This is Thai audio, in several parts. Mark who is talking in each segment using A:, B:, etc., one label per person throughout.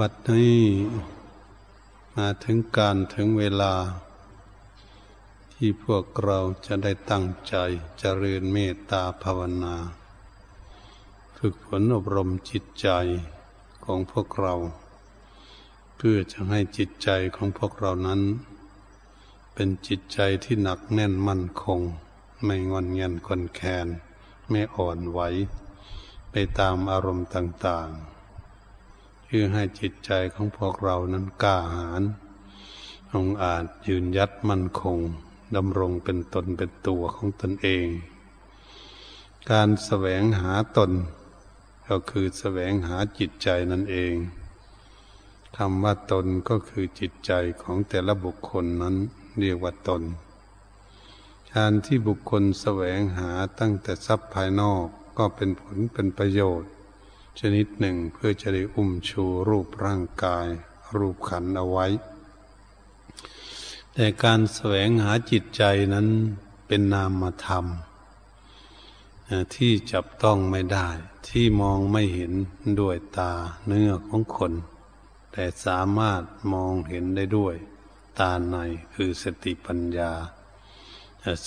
A: บัดนี้มาถึงการถึงเวลา ที่พวกเราจะได้ตั้งใจเจริญเมตตาภาวนา ฝึกฝนอบรมจิตใจของพวกเรา เพื่อจะให้จิตใจของพวกเรานั้น เป็นจิตใจที่หนักแน่นมั่นคง ไม่งอนเงียนคนแคนไม่อ่อนไหวไปตามอารมณ์ต่าง ๆ คือให้จิตใจของพวกเรานั้นกล้าหาญองอาจยืนยัดมั่นคงดำรงเป็นตนเป็นตัวของตนเอง การแสวงหาตน ก็คือแสวงหาจิตใจนั่นเองคำว่าตนก็คือจิตใจของแต่ละบุคคลนั้นเรียกว่าตน การที่บุคคลแสวงหาตั้งแต่ทรัพย์ภายนอกก็เป็นผลเป็นประโยชน์ ชนิดหนึ่งเพื่อจะได้อุ้มชูรูปร่างกาย รูปขันเอาไว้ แต่การแสวงหาจิตใจนั้นเป็นนามธรรม ที่จับต้องไม่ได้ ที่มองไม่เห็นด้วยตาเนื้อของคน แต่สามารถมองเห็นได้ด้วย ตาในคือสติปัญญา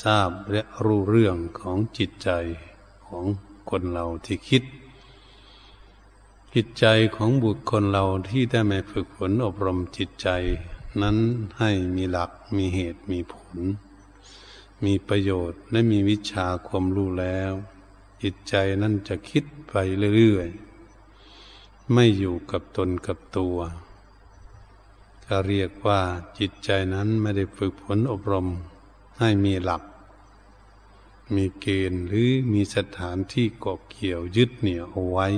A: ทราบและรู้เรื่องของจิตใจของคนเราที่คิด จิตใจของบุคคลเราที่ได้มาฝึกฝนอบรมจิตใจ นั้นให้มีหลักมีเหตุมีผล มีประโยชน์และมีวิชาความรู้แล้ว จิตใจนั้นจะคิดไปเรื่อยๆ ไม่อยู่กับตนกับตัวก็เรียกว่าจิตใจนั้นไม่ได้ฝึกฝนอบรม ให้มีหลัก มีเกณฑ์หรือมีสถานที่เกาะเกี่ยวยึดเหนี่ยวเอาไว้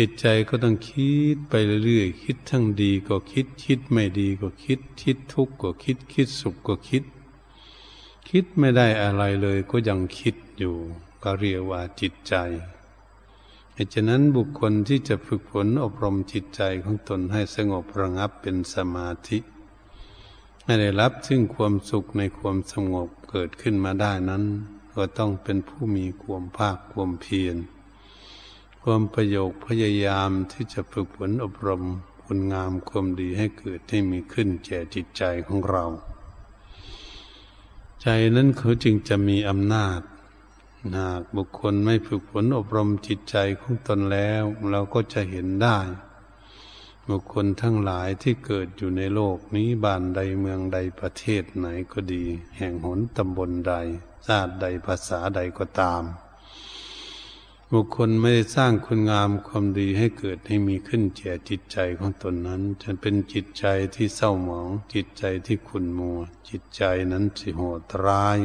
A: จิตใจก็ต้องคิดไปเรื่อยๆ คิดทั้งดีก็คิด คิดไม่ดีก็คิด คิดทุกข์ก็คิด คิดสุขก็คิด คิดไม่ได้อะไรเลยก็ยังคิดอยู่ก็เรียกว่าจิตใจเหตุฉะนั้นบุคคลที่จะฝึกฝนอบรมจิตใจของตนให้สงบระงับเป็นสมาธิให้ได้รับซึ่งความสุขในความสงบเกิดขึ้นมาได้นั้น ก็ต้องเป็นผู้มีความภาคความเพียร ความประโยคพยายามที่จะฝึกฝนอบรมคุณงามความดีให้เกิดให้มีขึ้นแก่จิตใจของเรา ใจนั้นเขาจึงจะมีอำนาจหากบุคคลไม่ฝึกฝนอบรมจิตใจของตนแล้ว เราก็จะเห็นได้ บุคคลทั้งหลายที่เกิดอยู่ในโลกนี้บ้านใดเมืองใดประเทศไหนก็ดี แห่งหนตำบลใดชาติใดภาษาใดก็ตาม บุคคลไม่ได้สร้างคุณงามความดีให้เกิดให้มีขึ้นแก่จิตใจของตนนั้นจะเป็นจิตใจที่เศร้าหมอง จิตใจที่ขุ่นมัว จิตใจนั้นสิโหดร้าย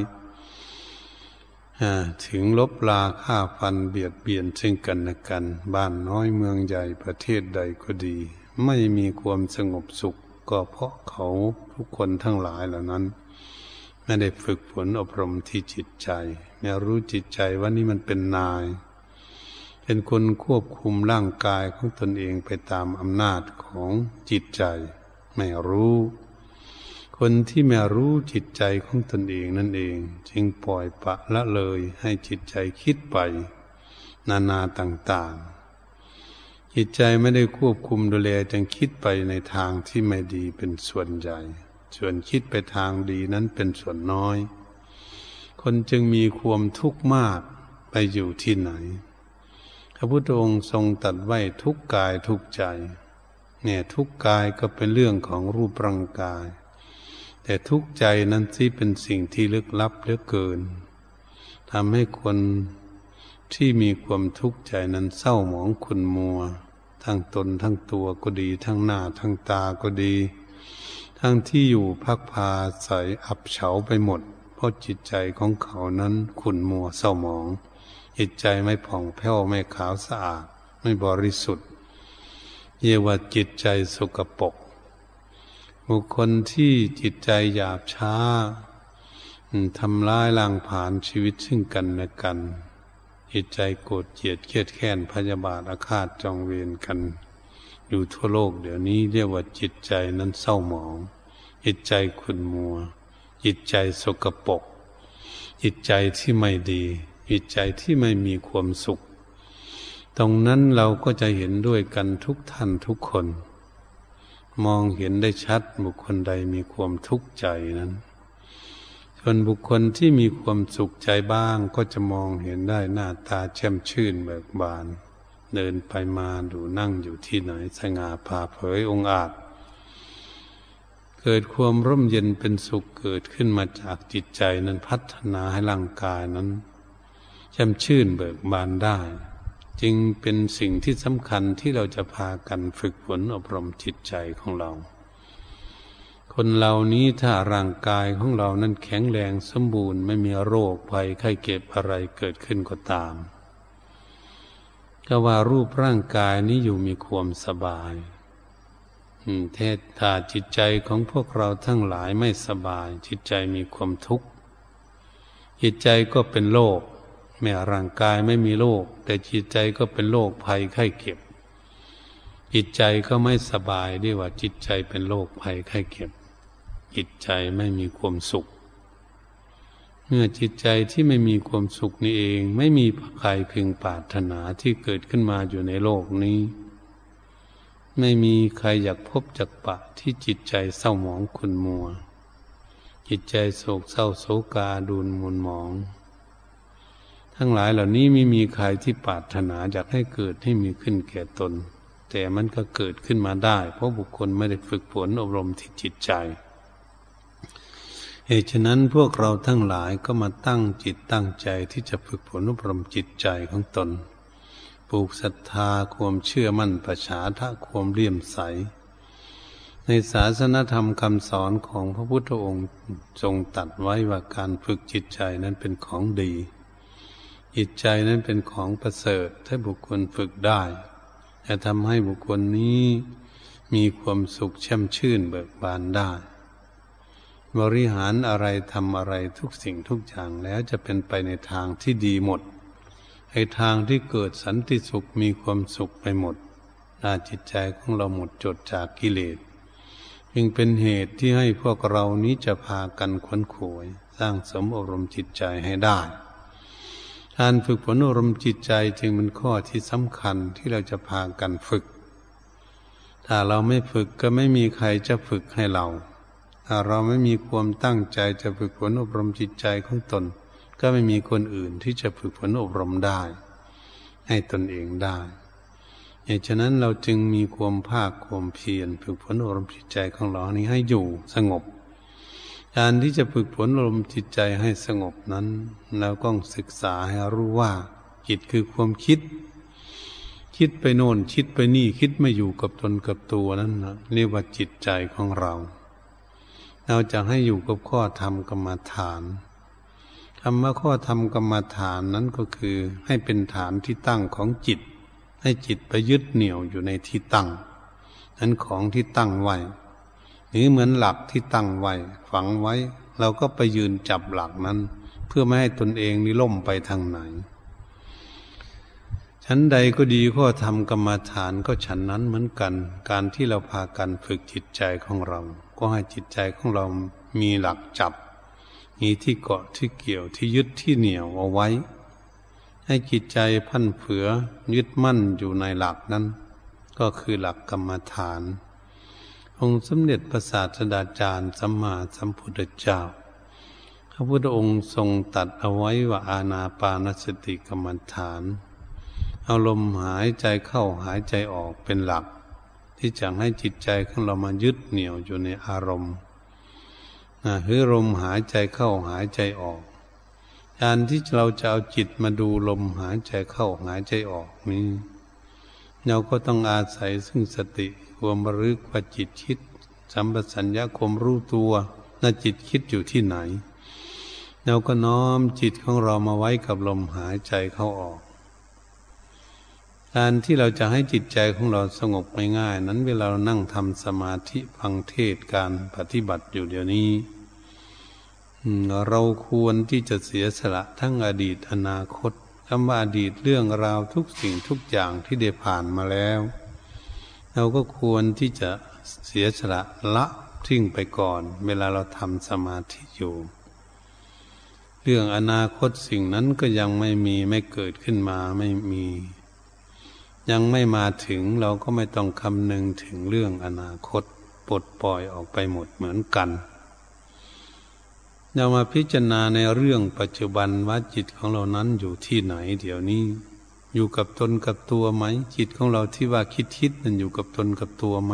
A: ถึงลบลาฆ่าฟันเบียดเบียนซึ่งกันและกัน บ้านน้อยเมืองใหญ่ประเทศใดก็ดี ไม่มีความสงบสุข ก็เพราะเขาทุกคนทั้งหลายเหล่านั้นไม่ได้ฝึกฝนอบรมที่จิตใจไม่รู้จิตใจว่านี่มันเป็นนาย เป็นคนควบคุมร่างกายของตนเองไปตามอำนาจของจิตใจ ไม่รู้ คนที่ไม่รู้จิตใจของตนเองนั่นเอง จึงปล่อยปะละเลยให้จิตใจคิดไป นานาต่างๆ จิตใจไม่ได้ควบคุมดูแลจึงคิดไปในทางที่ไม่ดีเป็นส่วนใหญ่ ส่วนคิดไปทางดีนั้นเป็นส่วนน้อย คนจึงมีความทุกข์มากไปอยู่ที่ไหน ระพุทธองค์ทรงตัดไว้ทุกกายทุกใจ เนี่ยทุกกายก็เป็นเรื่องของรูปร่างกาย แต่ทุกใจนั้นที่เป็นสิ่งที่ลึกลับเหลือเกินทำให้คนที่มีความทุกข์ใจนั้นเศร้าหมองขุนมัว ทั้งตนทั้งตัวก็ดี ทั้งหน้าทั้งตาก็ดี ทั้งที่อยู่พักพาใสอับเฉาไปหมด เพราะจิตใจของเขานั้นขุนมัวเศร้าหมอง จิตใจไม่ผ่องแผ้วไม่ขาวสะอาด ไม่บริสุทธิ์เยกว่าจิตใจสกปรกบุคคลที่จิตใจหยาบช้าทำร้ายล่างผ่านชีวิตซึ่งกันและกัน จิตใจโกรธเกลียดเครียดแค้นพยาบาทอาฆาตจองเวรกัน อยู่ทั่วโลกเดี๋ยวนี้เรียกว่าจิตใจนั้นเศร้าหมอง จิตใจขุ่นมัว จิตใจสกปรกจิตใจที่ไม่ดี จิตใจที่ไม่มีความสุข ตรงนั้นเราก็จะเห็นด้วยกันทุกท่านทุกคน มองเห็นได้ชัดบุคคลใดมีความทุกข์ใจนั้นส่วนบุคคลที่มีความสุขใจบ้างก็จะมองเห็นได้หน้าตาแช่มชื่นเบิกบาน เดินไปมาดูนั่งอยู่ที่ไหนสง่าผ่าเผยองอาจเกิดความร่มเย็นเป็นสุขเกิดขึ้นมาจากจิตใจนั้นพัฒนาให้ร่างกายนั้น แช่มชื่นเบิกบานได้ จึงเป็นสิ่งที่สำคัญที่เราจะพากันฝึกฝนอบรมจิตใจของเรา คนเหล่านี้ถ้าร่างกายของเรานั้นแข็งแรงสมบูรณ์ไม่มีโรคภัยไข้เก็บอะไรเกิดขึ้นก็ตาม ก็ว่ารูปร่างกายนี้อยู่มีความสบายเทศถ้าจิตใจของพวกเราทั้งหลายไม่สบาย จิตใจมีความทุกข์จิตใจก็เป็นโรค แม้ร่างกายไม่มีโรคแต่จิตใจก็เป็นโรคภัยไข้เก็บ จิตใจก็ไม่สบายด้วยว่าจิตใจเป็นโรคภัยไข้เก็บ จิตใจไม่มีความสุขเมื่อจิตใจที่ไม่มีความสุขนี่เอง ไม่มีใครพึงปรารถนาที่เกิดขึ้นมาอยู่ในโลกนี้ ไม่มีใครอยากพบจักปะที่จิตใจเศร้าหมองขุนมัว จิตใจโศกเศร้าโศกาดูนมุนหมอง ทั้งหลายเหล่านี้ไม่มีใครที่ปรารถนาอยากให้เกิดให้มีขึ้นแก่ตน แต่มันก็เกิดขึ้นมาได้ เพราะบุคคลไม่ได้ฝึกฝนอบรมที่จิตใจ เหตุฉะนั้นพวกเราทั้งหลายก็มาตั้งจิตตั้งใจที่จะฝึกฝนอบรมจิตใจของตน ปลูกศรัทธาความเชื่อมั่นประชาทะความเลี่ยมใส ในศาสนธรรมคำสอนของพระพุทธองค์ทรงตัดไว้ว่าการฝึกจิตใจนั้นเป็นของดี จิตใจนั้นเป็นของประเสริฐถ้าบุคคลฝึกได้จะทำให้บุคคลนี้มีความสุขแช่มชื่นเบิกบานได้ บริหารอะไรทำอะไรทุกสิ่งทุกอย่างแล้วจะเป็นไปในทางที่ดีหมดในทางที่เกิดสันติสุขมีความสุขไปหมดน่าจิตใจของเราหมดจดจากกิเลสจึงเป็นเหตุที่ให้พวกเรานี้จะพากันขวนขวย สร้างสมอารมณ์จิตใจให้ได้ การฝึกฝนอารมณ์จิตใจจึงเป็นข้อที่สำคัญที่เราจะพากันฝึก ถ้าเราไม่ฝึกก็ไม่มีใครจะฝึกให้เรา ถ้าเราไม่มีความตั้งใจจะฝึกฝนอบรมจิตใจของตน ก็ไม่มีคนอื่นที่จะฝึกฝนอบรมได้ ให้ตนเองได้เหตุฉะนั้นเราจึงมีความภาคความเพียรฝึกฝนอบรมจิตใจของเรานี้ให้อยู่สงบ การที่จะฝึกฝนอบรมจิตใจให้สงบนั้นเราต้องศึกษาให้รู้ว่าจิตคือความคิด คิดไปโน่นคิดไปนี่คิดไม่อยู่กับตนกับตัวนั้นนะเรียกว่าจิตใจของเรา เราจะให้อยู่กับข้อธรรมกรรมฐานคำว่าข้อธรรมกรรมฐานนั้นก็คือให้เป็นฐานที่ตั้งของจิต ให้จิตไปยึดเหนี่ยวอยู่ในที่ตั้งนั้นของที่ตั้งไว้ หรือเหมือนหลักที่ตั้งไว้ฝังไว้ เราก็ไปยืนจับหลักนั้น เพื่อไม่ให้ตนเองนี่ล่มไปทางไหน ชั้นใดก็ดีข้อธรรมกรรมฐานก็ฉันนั้นเหมือนกัน การที่เราพากันฝึกจิตใจของเรา ก็ให้จิตใจของเรามีหลักจับ มีที่เกาะที่เกี่ยวที่ยึดที่เหนี่ยวเอาไว้ ให้จิตใจพันเผือยึดมั่นอยู่ในหลักนั้น ก็คือหลักกรรมฐาน องค์สมเด็จพระศาสดาจารย์สัมมาสัมพุทธเจ้า พระพุทธองค์ทรงตัดเอาไว้ว่าอาณาปานสติกรรมฐาน เอาลมหายใจเข้าหายใจออกเป็นหลัก ที่จะให้จิตใจของเรามายึดเหนี่ยวอยู่ในอารมณ์นะคือลมหายใจเข้าหายใจออก การที่เราจะเอาจิตมาดูลมหายใจเข้าหายใจออกนี้ เราก็ต้องอาศัยซึ่งสติ ความรึกว่าจิตคิดสัมปสัญญาความรู้ตัวน่าจิตคิดอยู่ที่ไหน เราก็น้อมจิตของเรามาไว้กับลมหายใจเข้าออก การที่เราจะให้จิตใจของเราสงบง่ายๆนั้นเวลาเรานั่งทำสมาธิฟังเทศการปฏิบัติอยู่เดี๋ยวนี้เราควรที่จะเสียสละทั้งอดีตอนาคตคำว่าอดีตเรื่องราวทุกสิ่งทุกอย่างที่ได้ผ่านมาแล้ว เราก็ควรที่จะเสียสละละทิ้งไปก่อน เวลาเราทำสมาธิอยู่ เรื่องอนาคตสิ่งนั้นก็ยังไม่มีไม่เกิดขึ้นมาไม่มี ยังไม่มาถึงเราก็ไม่ต้องคำนึงถึงเรื่องอนาคตปลดปล่อยออกไปหมดเหมือนกันเรามาพิจารณาในเรื่องปัจจุบันว่าจิตของเรานั้นอยู่ที่ไหนเดี๋ยวนี้ อยู่กับตนกับตัวไหม จิตของเราที่ว่าคิดคิดนั้นอยู่กับตนกับตัวไหม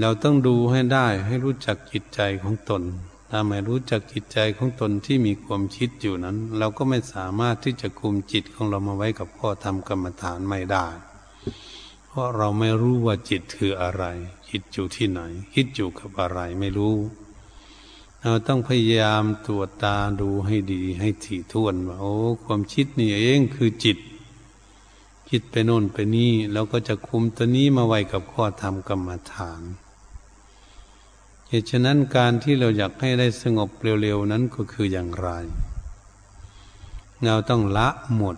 A: เราต้องดูให้ได้ให้รู้จักจิตใจของตน ถ้าไม่รู้จักจิตใจของตนที่มีความคิดอยู่นั้น เราก็ไม่สามารถที่จะคุมจิตของเรามาไว้กับข้อธรรมกรรมฐานไม่ได้ เพราะเราไม่รู้ว่าจิตคืออะไรคิดอยู่ที่ไหน คิดอยู่กับอะไรไม่รู้ เราต้องพยายามตรวจตาดูให้ดีให้ถี่ถ้วนว่าโอ้ความคิดนี่เองคือจิต คิดไปโน่นไปนี่เราก็จะคุมตัวนี้มาไว้กับข้อธรรมกรรมฐานเหตุฉะนั้นการที่เราอยากให้ได้สงบเร็วๆนั้นก็คืออย่างไร เราต้องละหมด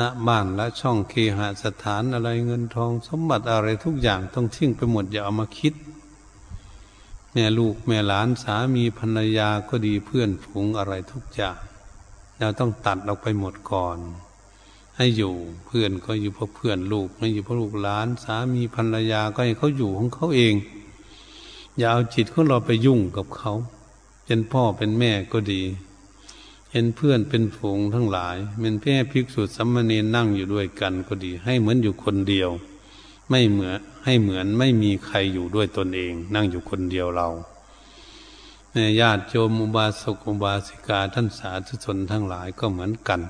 A: ละบ้านละช่องเคหสถานอะไรเงินทอง สมบัติอะไรทุกอย่างต้องทิ้งไปหมดอย่าเอามาคิด ม่ลูกแม่หลานสามีภรรยาก็ดีเพื่อนฝูงอะไรทุกอย่างเราต้องตัดออกไปหมดก่อน ให้อยู่เพื่อนก็อยู่เพราะเพื่อนลูกไม่อยู่เพราะลูกหลาน สามีภรรยาก็ให้เขาอยู่ของเขาเอง อย่าเอาจิตของเราไปยุ่งกับเขาเป็นพ่อเป็นแม่ก็ดี เห็นเพื่อนเป็นฝูงทั้งหลายเป็นแพ่ภิกษุสัมมาเนนั่งอยู่ด้วยกันก็ดี ให้เหมือนอยู่คนเดียว ไม่เหมือนให้เหมือนไม่มีใครอยู่ด้วยตนเอง นั่งอยู่คนเดียวเราญาติโยมอุบาสกอุบาสิกาท่านสาธุชนทั้งหลายก็เหมือนกัน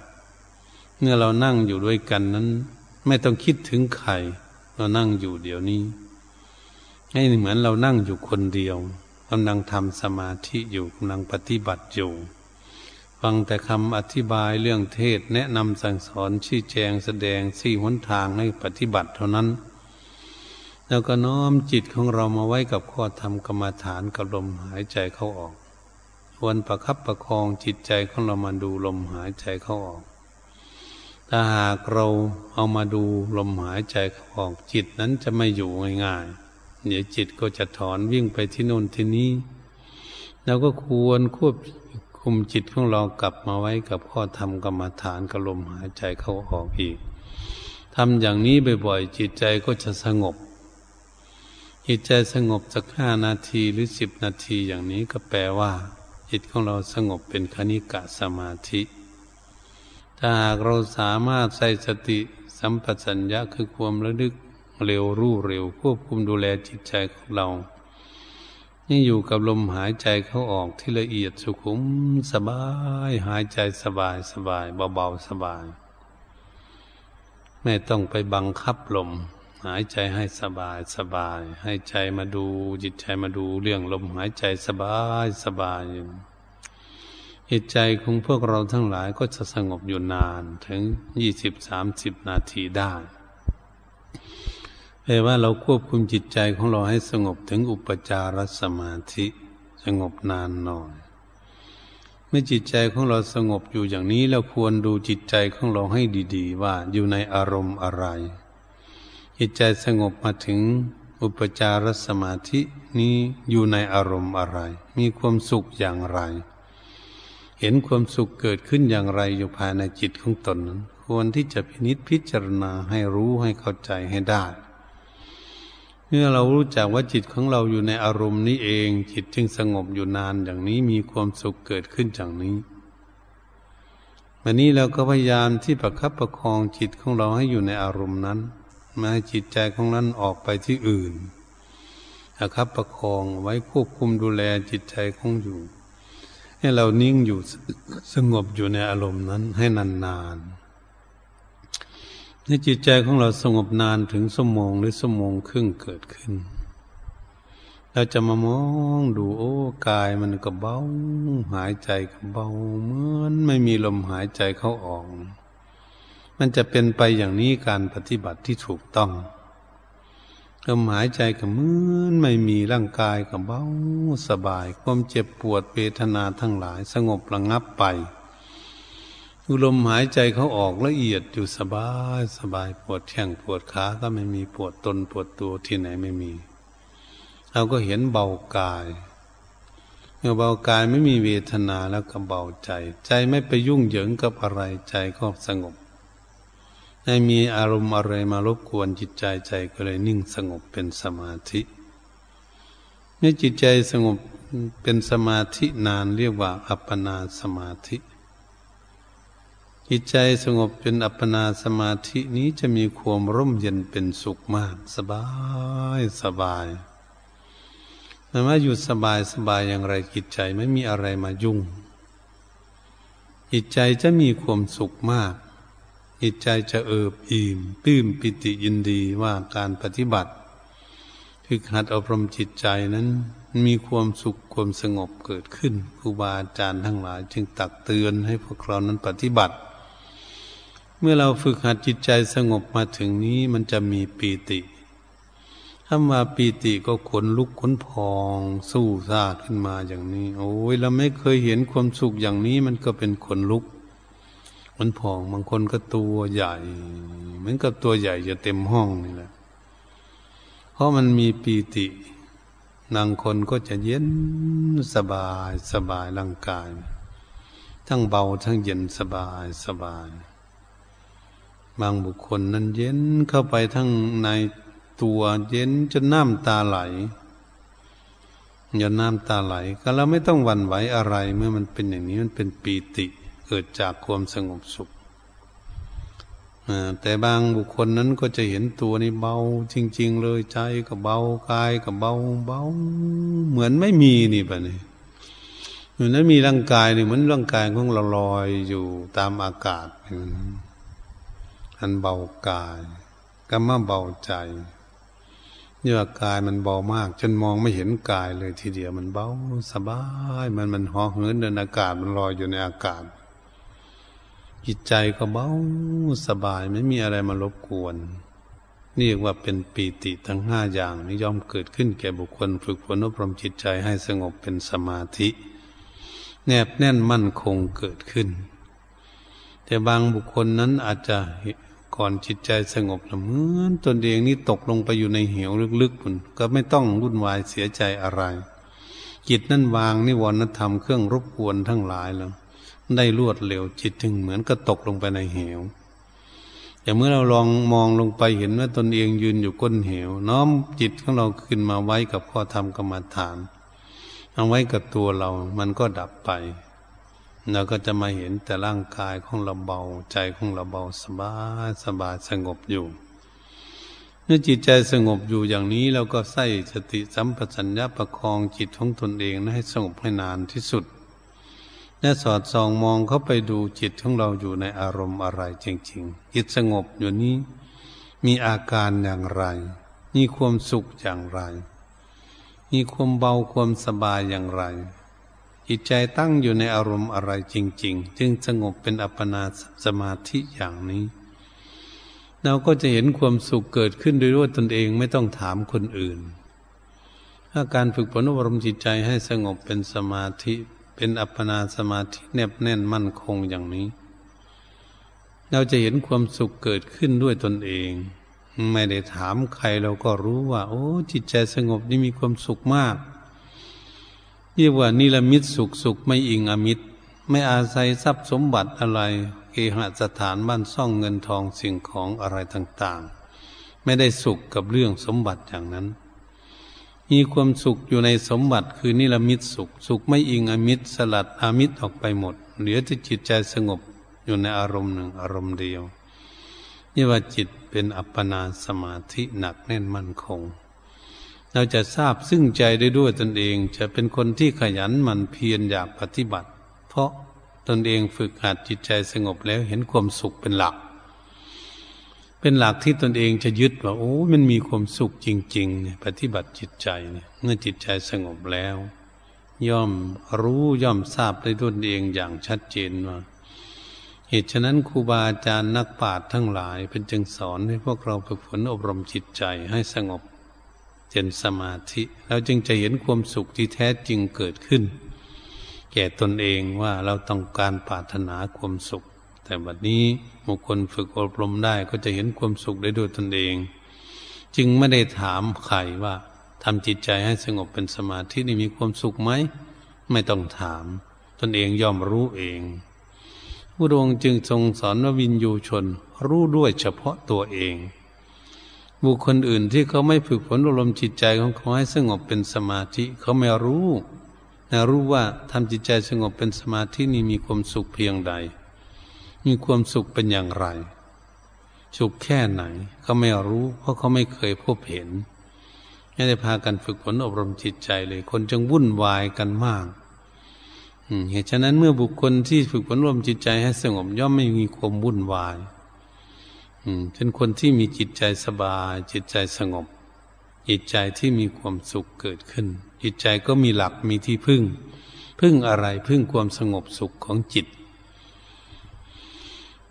A: เมื่อเรานั่งอยู่ด้วยกันนั้น ไม่ต้องคิดถึงใครเรานั่งอยู่เดี๋ยวนี้ ให้เหมือนเรานั่งอยู่คนเดียวกำลังทำสมาธิอยู่กำลังปฏิบัติอยู่ ฟังแต่คำอธิบายเรื่องเทศแนะนำสั่งสอนชี้แจงแสดงสี่หนทางให้ปฏิบัติเท่านั้น แล้วก็น้อมจิตของเรามาไว้กับข้อธรรมกรรมฐานกับลมหายใจเข้าออกควรประคับประคองจิตใจของเรามาดูลมหายใจเข้าออก ถ้าหากเราเอามาดูลมหายใจเข้าออก จิตนั้นจะไม่อยู่ง่ายๆเดี๋ยวจิตก็จะถอนวิ่งไปที่โน่นที่นี้เราก็ควรควบคุมจิตของเรากลับมาไว้กับข้อธรรมกรรมฐานกับลมหายใจเข้าออกอีกทำอย่างนี้บ่อยๆจิตใจก็จะสงบ จิตใจสงบสักห้านาทีหรือสิบนาทีอย่างนี้ก็แปลว่า จิตของเราสงบเป็นคณิกะสมาธิ ถ้าหากเราสามารถใส่สติสัมปชัญญะคือความระลึกเร็วรู้เร็วควบคุมดูแลจิตใจของเรานี่อยู่กับลมหายใจเข้าออกที่ละเอียดสุขุมสบาย หายใจสบายสบายเบาๆสบาย ไม่ต้องไปบังคับลม หายใจให้สบายสบาย ให้ใจมาดู จิตใจมาดูเรื่องลมหายใจสบายสบายจิตใจของพวกเราทั้งหลายก็จะสงบอยู่นานถึงยี่สิบสามสิบนาทีได้แปลว่าเราควบคุมจิตใจของเราให้สงบถึงอุปจารสมาธิสงบนานหน่อยเมื่อจิตใจของเราสงบอยู่อย่างนี้เราควรดูจิตใจของเราให้ดี ๆ ว่าอยู่ในอารมณ์อะไร จิตใจสงบมาถึงอุปจารสมาธินี้อยู่ในอารมณ์อะไร มีความสุขอย่างไร เห็นความสุขเกิดขึ้นอย่างไรอยู่ภายในจิตของตนนั้นควรที่จะพินิจพิจารณาให้รู้ให้เข้าใจให้ได้ เมื่อเรารู้จักว่าจิตของเราอยู่ในอารมณ์นี้เอง จิตจึงสงบอยู่นานอย่างนี้มีความสุขเกิดขึ้นอย่างนี้วันนี้เราก็พยายามที่ประคับประคองจิตของเราให้อยู่ในอารมณ์นั้น ม่ให้จิตใจของนั้นออกไปที่อื่นนะครับประคองไว้ควบคุมดูแลจิตใจของอยู่ ให้เรานิ่งอยู่สงบอยู่ในอารมณ์นั้นให้นานๆในจิตใจของเราสงบนานถึงสมองหรือสมองครึ่งเกิดขึ้น เราจะมามองดูโอ้กายมันก็เบาหายใจก็เบาเหมือนไม่มีลมหายใจเข้าออก มันจะเป็นไปอย่างนี้การปฏิบัติที่ถูกต้องลมหายใจก็เหมือนไม่มีร่างกายก็เบาสบาย ความเจ็บปวดเวทนาทั้งหลายสงบระงับไปลมหายใจเขาออกละเอียดอยู่สบายสบายปวดแข้งปวดขาก็ไม่มีปวดตนปวดตัวที่ไหนไม่มี เราก็เห็นเบากายเมื่อเบากายไม่มีเวทนาแล้วก็เบาใจ ใจไม่ไปยุ่งเหยิงกับอะไรใจก็สงบ ไม่มีอารมณ์อะไรมารบกวนจิตใจใจก็เลยนิ่งสงบเป็นสมาธิเมื่อจิตใจสงบเป็นสมาธินานเรียกว่า อัปปนาสมาธิ จิตใจสงบเป็นอัปปนาสมาธินี้จะมีความร่มเย็นเป็นสุขมาก สบายสบายมันว่าอยู่สบายสบายอย่างไรจิตใจไม่มีอะไรมายุ่ง จิตใจจะมีความสุขมาก จิตใจจะเอิบอิ่มปื้มปิติยินดีว่าการปฏิบัติ คือหัดอบรมจิตใจนั้น มีความสุขความสงบเกิดขึ้นครูบาอาจารย์ทั้งหลาย จึงตักเตือนให้พวกเรานั้นปฏิบัติ เมื่อเราฝึกหัดจิตใจสงบมาถึงนี้มันจะมีปีติถ้ามาปีติก็ขนลุกขนพองสู้ซาขึ้นมาอย่างนี้ โอ้ยเราไม่เคยเห็นความสุขอย่างนี้มันก็เป็นขนลุก ขนพองบางคนก็ตัวใหญ่เหมือนกับตัวใหญ่จะเต็มห้องนี่แหละ เพราะมันมีปีตินางคนก็จะเย็นสบายสบายร่างกาย ทั้งเบาทั้งเย็นสบายสบาย บางบุคคลนั้นเย็นเข้าไปทั้งในตัวเย็นจนน้ำตาไหลอย่าน้ำตาไหล ก็เราไม่ต้องหวั่นไหวอะไร เมื่อมันเป็นอย่างนี้มันเป็นปีติ เกิดจากความสงบสุขแต่บางบุคคลนั้นก็จะเห็นตัวนี้เบา จริง ๆ เลยใจก็เบากายก็เบาเบาเหมือนไม่มีนี่ปะนี่เหมือนนั้นมีร่างกายนี่เหมือนร่างกายของเราลอยอยู่ตามอากาศอันเบากายก็มาเบาใจเนื้อกายมันเบามาก จนมองไม่เห็นกายเลยทีเดียวมันเบาสบาย มันมันห่อเหินเดินอากาศมันลอยอยู่ในอากาศ จิตใจก็เบาสบายไม่มีอะไรมารบกวนนี่เรียกว่าเป็นปีติทั้งห้าอย่างนิยอมเกิดขึ้นแก่บุคคลฝึกฝนอบรมจิตใจให้สงบเป็นสมาธิ แนบแน่นมั่นคงเกิดขึ้น แต่บางบุคคลนั้นอาจจะก่อนจิตใจสงบละเหมือนตนเองนี่ตกลงไปอยู่ในเหวลึกๆมันก็ไม่ต้องวุ่นวายเสียใจอะไร จิตนั่นวางนิวรณธรรมเครื่องรบกวนทั้งหลายแล้ว ได้รวดเร็วจิตถึงเหมือนก็ตกลงไปในเหวแต่เมื่อเราลองมองลงไปเห็นว่าตนเองยืนอยู่ก้นเหว น้อมจิตของเราขึ้นมาไว้กับข้อธรรมกรรมฐาน เอาไว้กับตัวเรา มันก็ดับไป เราก็จะมาเห็นแต่ร่างกายของเราเบา ใจของเราเบาสบายสบายสงบอยู่เมื่อจิตใจสงบอยู่อย่างนี้เราก็ใส่สติสัมปชัญญะประคองจิตของตนเองให้สงบให้นานที่สุด และสอดส่องมองเข้าไปดูจิตของเราอยู่ในอารมณ์อะไรจริง ๆ จิตสงบอยู่นี้ มีอาการอย่างไร มีความสุขอย่างไร มีความเบาความสบายอย่างไร จิตใจตั้งอยู่ในอารมณ์อะไรจริง ๆ จึงสงบเป็นอัปปนาสมาธิอย่างนี้ เราก็จะเห็นความสุขเกิดขึ้นโดยว่าตนเองไม่ต้องถามคนอื่น ถ้าการฝึกฝนอบรมจิตใจให้สงบเป็นสมาธิ เป็นอัปปนาสมาธิแนบแน่นมั่นคงอย่างนี้ เราจะเห็นความสุขเกิดขึ้นด้วยตนเอง ไม่ได้ถามใครเราก็รู้ว่า โอ้ จิตใจสงบนี่มีความสุขมากเรียกว่านิรมิตสุขสุขไม่อิงอมิตร ไม่อาศัยทรัพย์สมบัติอะไรเกหสถานบ้านซ่องเงินทองสิ่งของอะไรต่าง ๆ ไม่ได้สุขกับเรื่องสมบัติอย่างนั้น มีความสุขอยู่ในสมบัติคือนิรมิตสุข สุขไม่อิงอมิตรสลัดอมิตรออกไปหมด เหลือที่จิตใจสงบอยู่ในอารมณ์หนึ่งอารมณ์เดียว นี่ว่าจิตเป็นอัปปนาสมาธิหนักแน่นมั่นคง เราจะทราบซึ่งใจได้ด้วยตนเอง จะเป็นคนที่ขยันหมั่นเพียรอยากปฏิบัติ เพราะตนเองฝึกหัดจิตใจสงบแล้วเห็นความสุขเป็นหลัก เป็นหลักที่ตนเองจะยึดว่าโอ้มันมีความสุขจริง ๆ เนี่ย ปฏิบัติจิตใจเนี่ยเมื่อจิตใจสงบแล้ว ย่อมรู้ย่อมทราบได้ตนเองอย่างชัดเจนว่าเหตุฉะนั้นครูบาอาจารย์นักปราชญ์ทั้งหลายเป็นจึงสอนให้พวกเราฝึกฝนอบรมจิตใจให้สงบเจนสมาธิเราจึงจะเห็นความสุขที่แท้จริงเกิดขึ้น แก่ตนเองว่าเราต้องการปรารถนาความสุข แต่บัดนี้ บุคคลฝึกอบรมได้ก็จะเห็นความสุขได้ด้วยตนเอง จึงไม่ได้ถามใครว่าทำจิตใจให้สงบเป็นสมาธินี่มีความสุขไหม ไม่ต้องถาม ตนเองย่อมรู้เองพระองค์จึงทรงสอนว่าวินยูชน รู้ด้วยเฉพาะตัวเอง บุคคลอื่นที่เขาไม่ฝึกฝนอารมจิตใจของเขาให้สงบเป็นสมาธิเขาไม่รู้นะรู้ว่าทำจิตใจสงบเป็นสมาธินี่มีความสุขเพียงใด มีความสุขเป็นอย่างไร สุขแค่ไหนเขาไม่รู้ เพราะเขาไม่เคยพบเห็นไม่ได้พากันฝึกฝนอบรมจิตใจเลย คนจึงวุ่นวายกันมากเหตุฉะนั้นเมื่อบุคคลที่ฝึกฝนรวมจิตใจให้สงบย่อมไม่มีความวุ่นวายเป็นคนที่มีจิตใจสบาย จิตใจสงบ จิตใจที่มีความสุขเกิดขึ้น จิตใจก็มีหลักมีที่พึ่ง พึ่งอะไรพึ่งความสงบสุขของจิต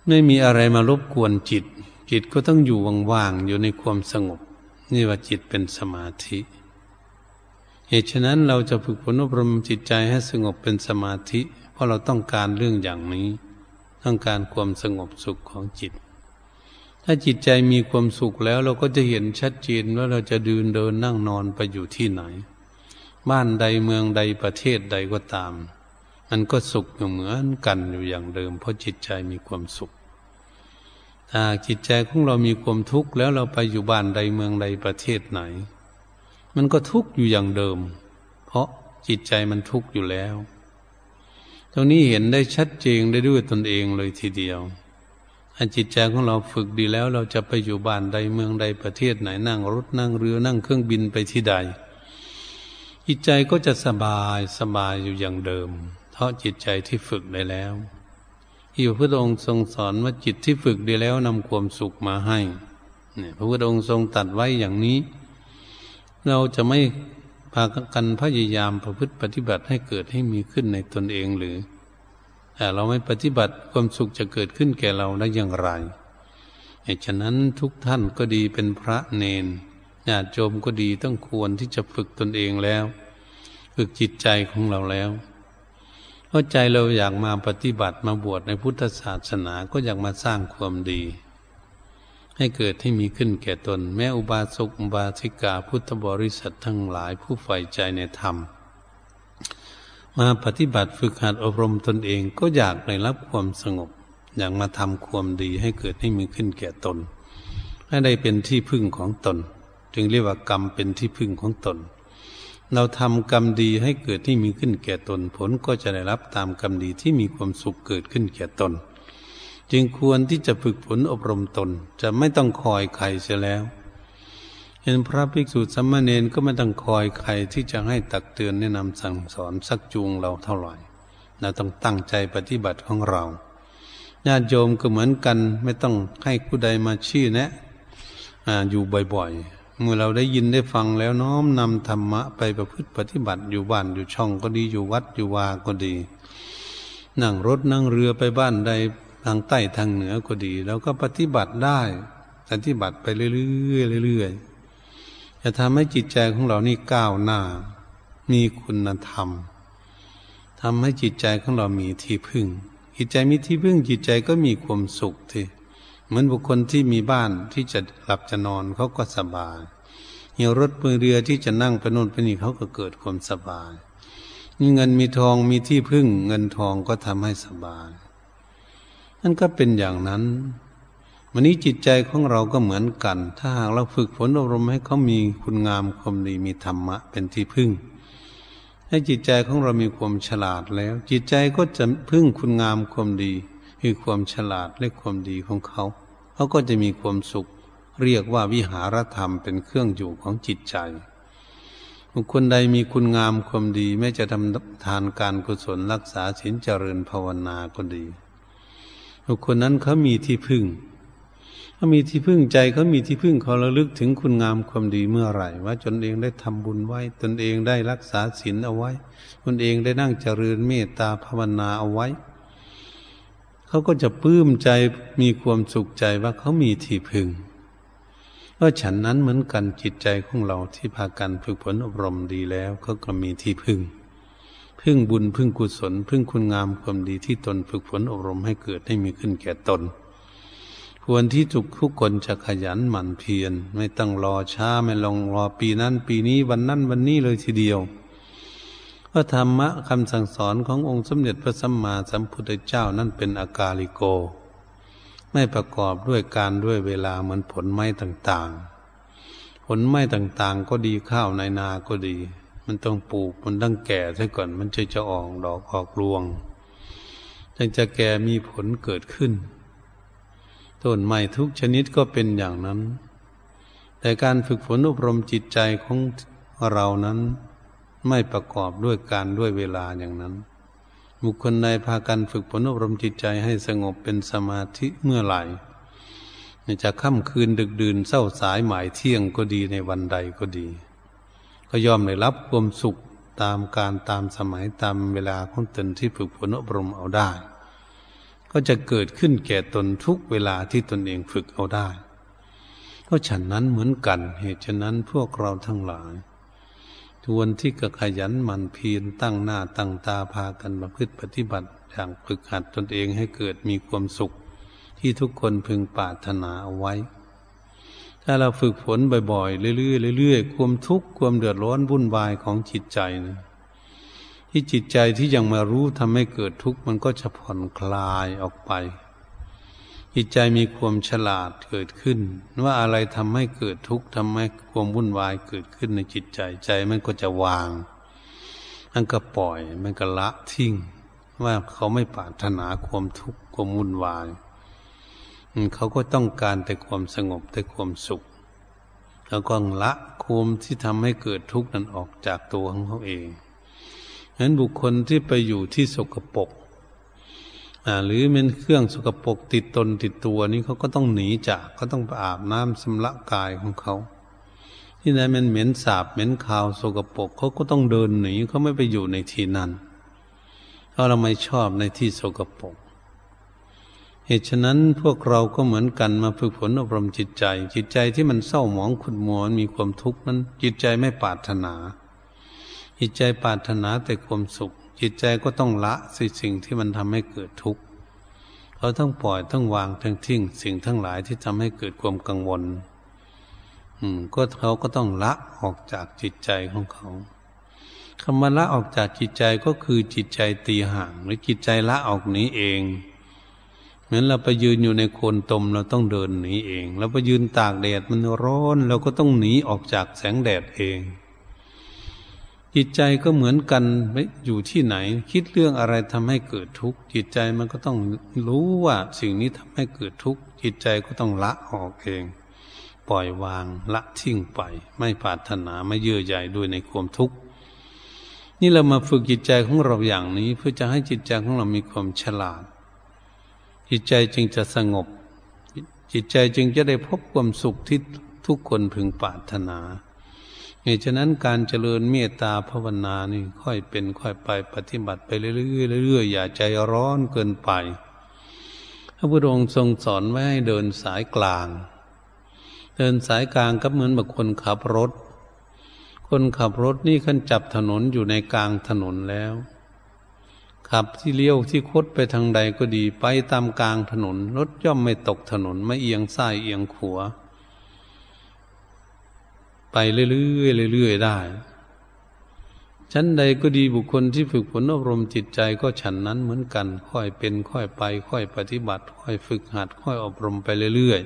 A: ไม่มีอะไรมารบกวนจิต จิตก็ต้องอยู่ว่างๆอยู่ในความสงบ นี่ว่าจิตเป็นสมาธิ เหตุฉะนั้นเราจะฝึกฝนอบรมจิตใจให้สงบเป็นสมาธิ เพราะเราต้องการเรื่องอย่างนี้ ต้องการความสงบสุขของจิต ถ้าจิตใจมีความสุขแล้วเราก็จะเห็นชัดเจนว่าเราจะเดินเดินนั่งนอนไปอยู่ที่ไหน บ้านใดเมืองใดประเทศใดก็ตาม มันก็สุขอยู่เหมือนกันอยู่อย่างเดิม เพราะจิตใจมีความสุข จิตใจของเรามีความทุกข์แล้วเราไปอยู่บ้านใดเมืองใดประเทศไหน มันก็ทุกข์อยู่อย่างเดิม เพราะจิตใจมันทุกข์อยู่แล้ว ตรงนี้เห็นได้ชัดเจนได้ด้วยตนเองเลยทีเดียวถ้าจิตใจของเราฝึกดีแล้ว เราจะไปอยู่บ้านใดเมืองใดประเทศไหนนั่งรถนั่งเรือนั่งเครื่องบินไปที่ใด จิตใจก็จะสบายสบายอยู่อย่างเดิม เพราะจิตใจที่ฝึกได้แล้ว ที่พระพุทธองค์ทรงสอนว่าจิตที่ฝึกดีแล้วนำความสุขมาให้เนี่ยพระพุทธองค์ทรงตัดไว้อย่างนี้ เราจะไม่พากันพยายามประพฤติปฏิบัติให้เกิดให้มีขึ้นในตนเองหรือแต่เราไม่ปฏิบัติความสุขจะเกิดขึ้นแก่เราได้อย่างไรเฉะนั้นทุกท่านก็ดีเป็นพระเนนญาติโยมก็ดีต้องควรที่จะฝึกตนเองแล้ว ฝึกจิตใจของเราแล้ว เพราะใจเราอยากมาปฏิบัติมาบวชในพุทธศาสนาก็อยากมาสร้างความดี ให้เกิดให้มีขึ้นแก่ตน แม้อุบาสกอุบาสิกาพุทธบริษัททั้งหลายผู้ใฝ่ใจในธรรม มาปฏิบัติฝึกหัดอบรมตนเองก็อยากได้รับความสงบ อยากมาทำความดีให้เกิดให้มีขึ้นแก่ตน ให้ได้เป็นที่พึ่งของตน จึงเรียกว่ากรรมเป็นที่พึ่งของตน เราทำกรรมดีให้เกิดให้มีขึ้นแก่ตนผลก็จะได้รับตามกรรมดีที่มีความสุขเกิดขึ้นแก่ตน จึงควรที่จะฝึกฝนอบรมตนจะไม่ต้องคอยใครเสียแล้วเห็นพระภิกษุสัมมาเนนก็ไม่ต้องคอยใครที่จะให้ตักเตือนแนะนำสั่งสอนสักจูงเราเท่าไหร่เราต้องตั้งใจปฏิบัติของเราญาติโยมก็เหมือนกันไม่ต้องให้ผู้ใดมาชี้แนะอยู่บ่อยๆ เมื่อเราได้ยินได้ฟังแล้วน้อมนำธรรมะไปประพฤติปฏิบัติอยู่บ้านอยู่ช่องก็ดีอยู่วัดอยู่วาก็ดี นั่งรถนั่งเรือไปบ้านใดทางใต้ทางเหนือก็ดีเราก็ปฏิบัติได้ปฏิบัติไปเรื่อยๆเรื่อยๆจะทำให้จิตใจของเรานี่ก้าวหน้า มีคุณธรรมทำให้จิตใจของเรามีที่พึ่ง จิตใจมีที่พึ่งจิตใจก็มีความสุขที่ เหมือนบุคคลที่มีบ้านที่จะหลับจะนอนเขาก็สบายเหี่ยวรถมือเรือที่จะนั่งไปโน่นไปนี่เขาก็เกิดความสบายมีเงินมีทองมีที่พึ่ง เงินทองก็ทำให้สบายนั่นก็เป็นอย่างนั้น วันนี้จิตใจของเราก็เหมือนกัน ถ้าหากเราฝึกฝนอบรมให้เขามีคุณงามความดีมีธรรมะเป็นที่พึ่ง ให้จิตใจของเรามีความฉลาดแล้ว จิตใจก็จะพึ่งคุณงามความดี คือความฉลาดและความดีของเขา เขาก็จะมีความสุข เรียกว่าวิหารธรรมเป็นเครื่องอยู่ของจิตใจบุคคลใดมีคุณงามความดีไม่จะทำทานการกุศลรักษาศีลเจริญภาวนาก็ดี บุคคลนั้นเขามีที่พึ่งเขามีที่พึ่งใจเขามีที่พึ่งเขาระลึกถึงคุณงามความดีเมื่อไหร่ ว่าตนเองได้ทำบุญไว้ ตนเองได้รักษาศีลเอาไว้ ตนเองได้นั่งเจริญเมตตาภาวนาเอาไว้ เขาก็จะปลื้มใจมีความสุขใจว่าเขามีที่พึ่งเพราฉันนั้นเหมือนกันจิตใจของเราที่พากันฝึกฝนอบรมดีแล้วเขาก็มีที่พึ่ง พึ่งบุญพึ่งกุศล พึ่งคุณงามความดีที่ตนฝึกฝนอบรมให้เกิดให้มีขึ้นแก่ตน ควรที่ทุกทุกคนจะขยันหมั่นเพียรไม่ต้องรอช้าไม่ลองรอปีนั้น ปีนี้วันนั้นวันนี้เลยทีเดียว ระธรรมะคำสั่งสอนขององค์สมเด็จพระสัมมาสัมพุทธเจ้านั่นเป็นอากาลิโก ไม่ประกอบด้วยการด้วยเวลาเหมือนผลไม้ต่างๆ ผลไม้ต่างๆ ก็ดีข้าวในนาก็ดี มันต้องปลูกมันต้องแก่ซะก่อนมันจะจะออกดอกออกรวงจึงจะแก่มีผลเกิดขึ้น ต้นไม้ทุกชนิดก็เป็นอย่างนั้น แต่การฝึกฝนอบรมจิตใจของเรานั้น ไม่ประกอบด้วยการด้วยเวลาอย่างนั้น บุคคลใดพากันฝึกฝนอบรมจิตใจให้สงบเป็นสมาธิเมื่อไหร่จะค่ำคืนดึกดื่นเศร้าสายหมายเที่ยงก็ดีในวันใดก็ดี ก็ยอมได้รับความสุขตามการตามสมัยตามเวลาของตนที่ฝึกฝนอบรมเอาได้ ก็จะเกิดขึ้นแก่ตนทุกเวลาที่ตนเองฝึกเอาได้ ก็ฉันนั้นเหมือนกันเหตุฉะนั้นพวกเราทั้งหลาย วนที่กระขยันหมั่นเพียรตั้งหน้าตั้งตาพากันประพฤติปฏิบัติอย่างฝึกหัดตนเองให้เกิดมีความสุข ที่ทุกคนพึงปรารถนาเอาไว้ ถ้าเราฝึกฝนบ่อยๆเรื่อยๆเรื่อยๆความทุกข์ความเดือดร้อนวุ่นวายของจิตใจนะที่จิตใจที่ยังมารู้ทำให้เกิดทุกข์มันก็จะผ่อนคลายออกไป จิตใจมีความฉลาดเกิดขึ้น ว่าอะไรทำให้เกิดทุกข์ทำให้ความวุ่นวายเกิดขึ้นในจิตใจใจมันก็จะวางมันก็ปล่อยมันก็ละทิ้งว่าเขาไม่ปรารถนาความทุกข์ความวุ่นวายเขาก็ต้องการแต่ความสงบแต่ความสุขแล้วก็ละความที่ทำให้เกิดทุกข์นั้นออกจากตัวของเขาเองฉะนั้นบุคคลที่ไปอยู่ที่สกปรก หรือเป็นเครื่องสกปรกติดตนติดตัวนี้เขาก็ต้องหนีจากก็ต้องอาบน้ำสำระกายของเขา ที่ไหนมันเหม็นสาบเหม็นขาวสกปรกเขาก็ต้องเดินหนีเขาไม่ไปอยู่ในที่นั้นเพราะเราไม่ชอบในที่สกปรกเหตุฉะนั้นพวกเราก็เหมือนกันมาฝึกฝนอบรมจิตใจ จิตใจที่มันเศร้าหมองขุดมัวมีความทุกข์นั้น จิตใจไม่ปรารถนา จิตใจปรารถนาแต่ความสุข จิตใจก็ต้องละสิ่งที่มันทำให้เกิดทุกข์เขาต้องปล่อยต้องวางทั้งทิ้งสิ่งทั้งหลายที่ทำให้เกิดความกังวล อืม ก็เขาก็ต้องละออกจากจิตใจของเขาคำว่าละออกจากจิตใจก็คือจิตใจตีห่างหรือจิตใจละออกนี้เองเหมือนเราไปยืนอยู่ในโคนตมเราต้องเดินหนีเองเราไปยืนตากแดดมันร้อนเราก็ต้องหนีออกจากแสงแดดเอง จิตใจก็เหมือนกันไม่อยู่ที่ไหน คิดเรื่องอะไรทำให้เกิดทุกข์จิตใจมันก็ต้องรู้ว่าสิ่งนี้ทำให้เกิดทุกข์จิตใจก็ต้องละออกเอง ปล่อยวางละทิ้งไป ไม่ปรารถนาไม่เยื่อใยด้วยในความทุกข์นี่เรามาฝึกจิตใจของเราอย่างนี้เพื่อจะให้จิตใจของเรามีความฉลาด จิตใจจึงจะสงบ จิตใจจึงจะได้พบความสุขที่ทุกคนพึงปรารถนา เหตุฉะนั้นการเจริญเมตตาภาวนานี่ค่อยเป็นค่อยไปปฏิบัติไปเรื่อยๆเรื่อยๆอย่าใจร้อนเกินไป พระพุทธองค์ทรงสอนไว้ให้เดินสายกลาง เดินสายกลางก็เหมือนแบบคนขับรถ คนขับรถนี่ขันจับถนนอยู่ในกลางถนนแล้ว ขับที่เลี้ยวที่คดไปทางใดก็ดีไปตามกลางถนนรถย่อมไม่ตกถนนไม่เอียงซ้ายเอียงขวา ไปเรื่อยๆเรื่อยๆได้ชั้นใดก็ดีบุคคลที่ฝึกฝนอบรมจิตใจก็ฉันนั้นเหมือนกัน ค่อยเป็นค่อยไป ค่อยปฏิบัติ ค่อยฝึกหัด ค่อยอบรมไปเรื่อย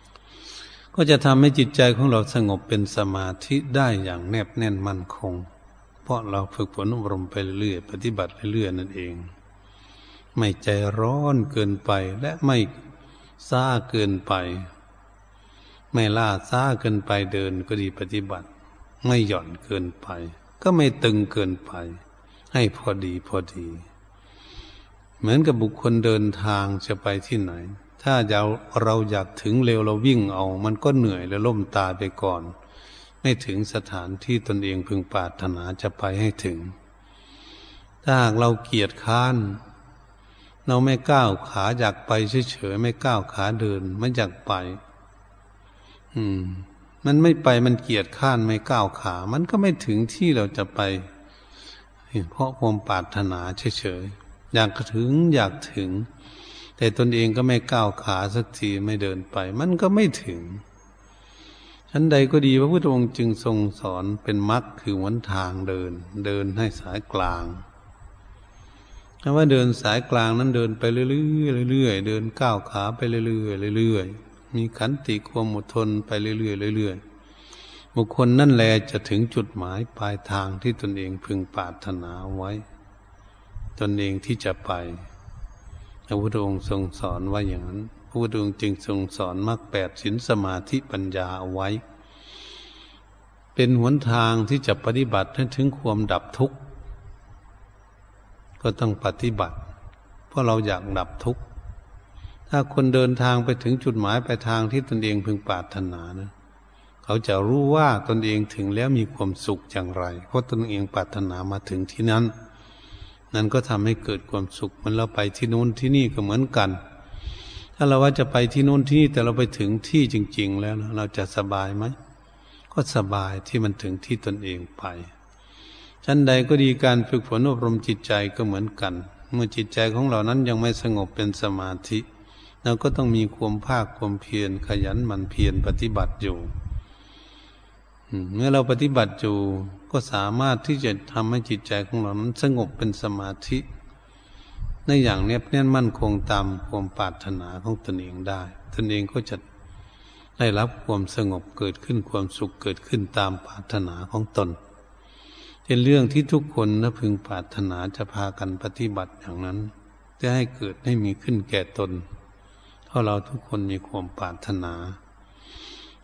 A: ๆ ก็จะทำให้จิตใจของเราสงบเป็นสมาธิได้อย่างแนบแน่นมั่นคง เพราะเราฝึกฝนอบรมไปเรื่อยๆปฏิบัติเรื่อยๆนั่นเอง ไม่ใจร้อนเกินไปและไม่ซ่าเกินไป ไม่ล่าซ้าเกินไปเดินก็ดีปฏิบัติ ไม่หย่อนเกินไป ก็ไม่ตึงเกินไป ให้พอดีพอดี เหมือนกับบุคคลเดินทางจะไปที่ไหน ถ้าเราเราอยากถึงเร็วเราวิ่งเอา มันก็เหนื่อยและล่มตาไปก่อน ไม่ถึงสถานที่ตนเองพึงปรารถนาจะไปให้ถึง ถ้าหากเราเกียจค้านเราไม่ก้าวขาอยากไปเฉยๆไม่ก้าวขาเดินไม่อยากไป อืม มันไม่ไปมันเกียดข้านไม่ก้าวขา มันก็ไม่ถึงที่เราจะไปเพราะความปรารถนาเฉยๆอยากถึงอยากถึง แต่ตนเองก็ไม่ก้าวขาสักทีไม่เดินไป มันก็ไม่ถึงชั้นใดก็ดีพระพุทธองค์จึงทรงสอนเป็นมรรคคือหนทางเดิน เดินให้สายกลางคำว่าเดินสายกลางนั้นเดินไปเรื่อยๆเรื่อยๆเดินก้าวขาไปเรื่อยๆเรื่อยๆ มีขันติความอดทนไปเรื่อยๆเรื่อยๆบุคคลนั่นแหละจะถึงจุดหมายปลายทางที่ตนเองพึงปรารถนาไว้ ตนเองที่จะไปพระพุทธองค์ทรงสอนว่าอย่างนั้นพระพุทธองค์จึงทรงสอนมรรคแปดสินสมาธิปัญญาเอาไว้ เป็นหนทางที่จะปฏิบัติให้ถึงความดับทุกข์ก็ต้องปฏิบัติ เพราะเราอยากดับทุกข์ ถ้าคนเดินทางไปถึงจุดหมายปลายทางที่ตนเองพึงปรารถนานะ เขาจะรู้ว่าตนเองถึงแล้วมีความสุขอย่างไร เพราะตนเองปรารถนามาถึงที่นั้น นั่นก็ทำให้เกิดความสุขมันเราไปที่นู้นที่นี่ก็เหมือนกัน ถ้าเราว่าจะไปที่นู้นที่นี่แต่เราไปถึงที่จริง ๆ แล้วเราจะสบายไหมก็สบายที่มันถึงที่ตนเองไปชั้นใดก็ดีการฝึกฝนอบรมจิตใจก็เหมือนกัน เมื่อจิตใจของเรานั้นยังไม่สงบเป็นสมาธิ เราก็ต้องมีความภาคความเพียรขยันหมั่นเพียรปฏิบัติอยู่เมื่อเราปฏิบัติอยู่ก็สามารถที่จะทำให้จิตใจของเรานั้นสงบเป็นสมาธิ ในอย่างเนี้ยแน่นมั่นคงตามความปรารถนาของตนเองได้ ตนเองก็จะได้รับความสงบเกิดขึ้นความสุขเกิดขึ้นตามปรารถนาของตน เป็นเรื่องที่ทุกคนนะพึงปรารถนาจะพากันปฏิบัติอย่างนั้น จะให้เกิดให้มีขึ้นแก่ตน ราะเราทุกคนมีความปรารถนา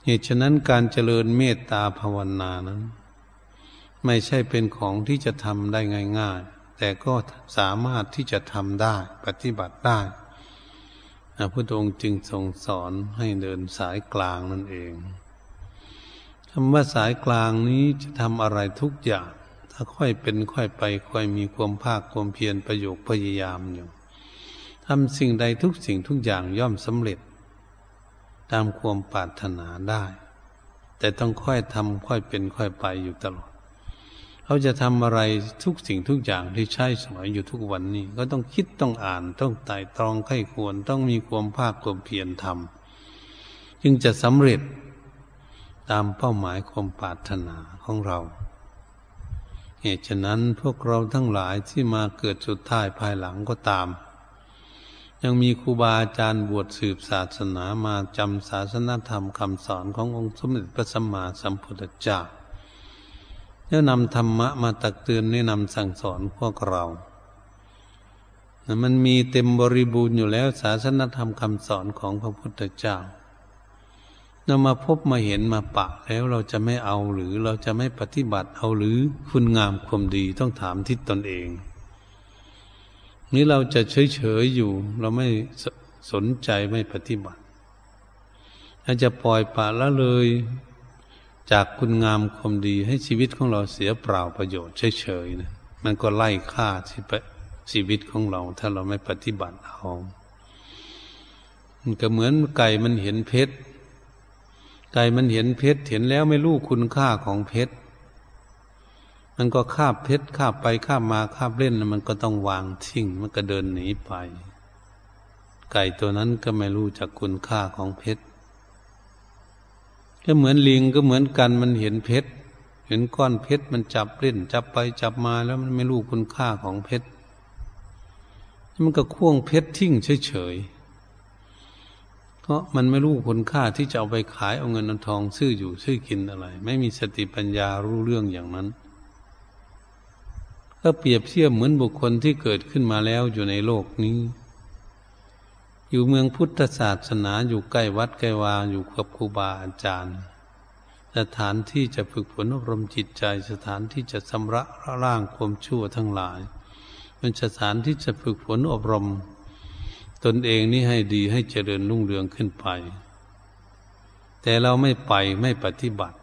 A: เหตุฉะนั้นการเจริญเมตตาภาวนานั้น ไม่ใช่เป็นของที่จะทำได้ง่ายๆ แต่ก็สามารถที่จะทำได้ปฏิบัติได้พระพุทธองค์จึงทรงสอนให้เดินสายกลางนั่นเองคำว่าสายกลางนี้จะทำอะไรทุกอย่าง ถ้าค่อยเป็นค่อยไปค่อยมีความภาคความเพียรประโยคพยายามอยู่ ทำสิ่งใดทุกสิ่งทุกอย่างย่อมสำเร็จ ตามความปรารถนาได้ แต่ต้องค่อยทำค่อยเป็นค่อยไปอยู่ตลอด เขาจะทำอะไรทุกสิ่งทุกอย่างที่ใช้สมัยอยู่ทุกวันนี้ ก็ต้องคิดต้องอ่านต้องไต่ตรองไข้ควรต้องมีความภาคความเพียรทำจึงจะสำเร็จตามเป้าหมายความปรารถนาของเราเหตุฉะนั้นพวกเราทั้งหลายที่มาเกิดสุดท้ายภายหลังก็ตาม ยังมีครูบาอาจารย์บวชสืบศาสนามาจำศาสนาธรรมคำสอนขององค์สมเด็จพระสัมมาสัมพุทธเจ้าแล้วนำธรรมะมาตักเตือนแนะนำสั่งสอนพวกเรา มันมีเต็มบริบูรณ์อยู่แล้วศาสนธรรมคำสอนของพระพุทธเจ้าเรามาพบมาเห็นมาปะแล้วเราจะไม่เอาหรือเราจะไม่ปฏิบัติเอาหรือคุณงามความดีต้องถามทิศตนเอง นี้เราจะเฉยเฉยอยู่ เราไม่สนใจไม่ปฏิบัติเราจะปล่อยปละละเลย จากคุณงามความดีให้ชีวิตของเราเสียเปล่าประโยชน์เฉยเฉยนะมันก็ไล่ฆ่าชีวิตของเรา ถ้าเราไม่ปฏิบัติเอามันก็เหมือนไก่มันเห็นเพชรไก่มันเห็นเพชรเห็นแล้วไม่รู้คุณค่าของเพชร มันก็คาบเพชรคาบไปคาบมาคาบเล่นมันก็ต้องวางทิ้งมันก็เดินหนีไป ไก่ตัวนั้นก็ไม่รู้จักคุณค่าของเพชรก็เหมือนลิงก็เหมือนกันมันเห็นเพชรเห็นก้อนเพชรมันจับเล่น จับไปจับมาแล้วมันไม่รู้คุณค่าของเพชรมันก็ควงเพชรทิ้งเฉยๆเพราะมันไม่รู้คุณค่าที่จะเอาไปขายเอาเงินเอาทองซื้ออยู่ซื้อกินอะไร ไม่มีสติปัญญารู้เรื่องอย่างนั้น ก็เปรียบเทียบเหมือนบุคคลที่เกิดขึ้นมาแล้วอยู่ในโลกนี้ อยู่เมืองพุทธศาสนาอยู่ใกล้วัดใกล้วาอยู่กับครูบาอาจารย์ สถานที่จะฝึกฝนอบรมจิตใจ สถานที่จะชำระร่างความชั่วทั้งหลายเป็นสถานที่จะฝึกฝนอบรม ตนเองนี่ให้ดีให้เจริญรุ่งเรืองขึ้นไป แต่เราไม่ไปไม่ปฏิบัติ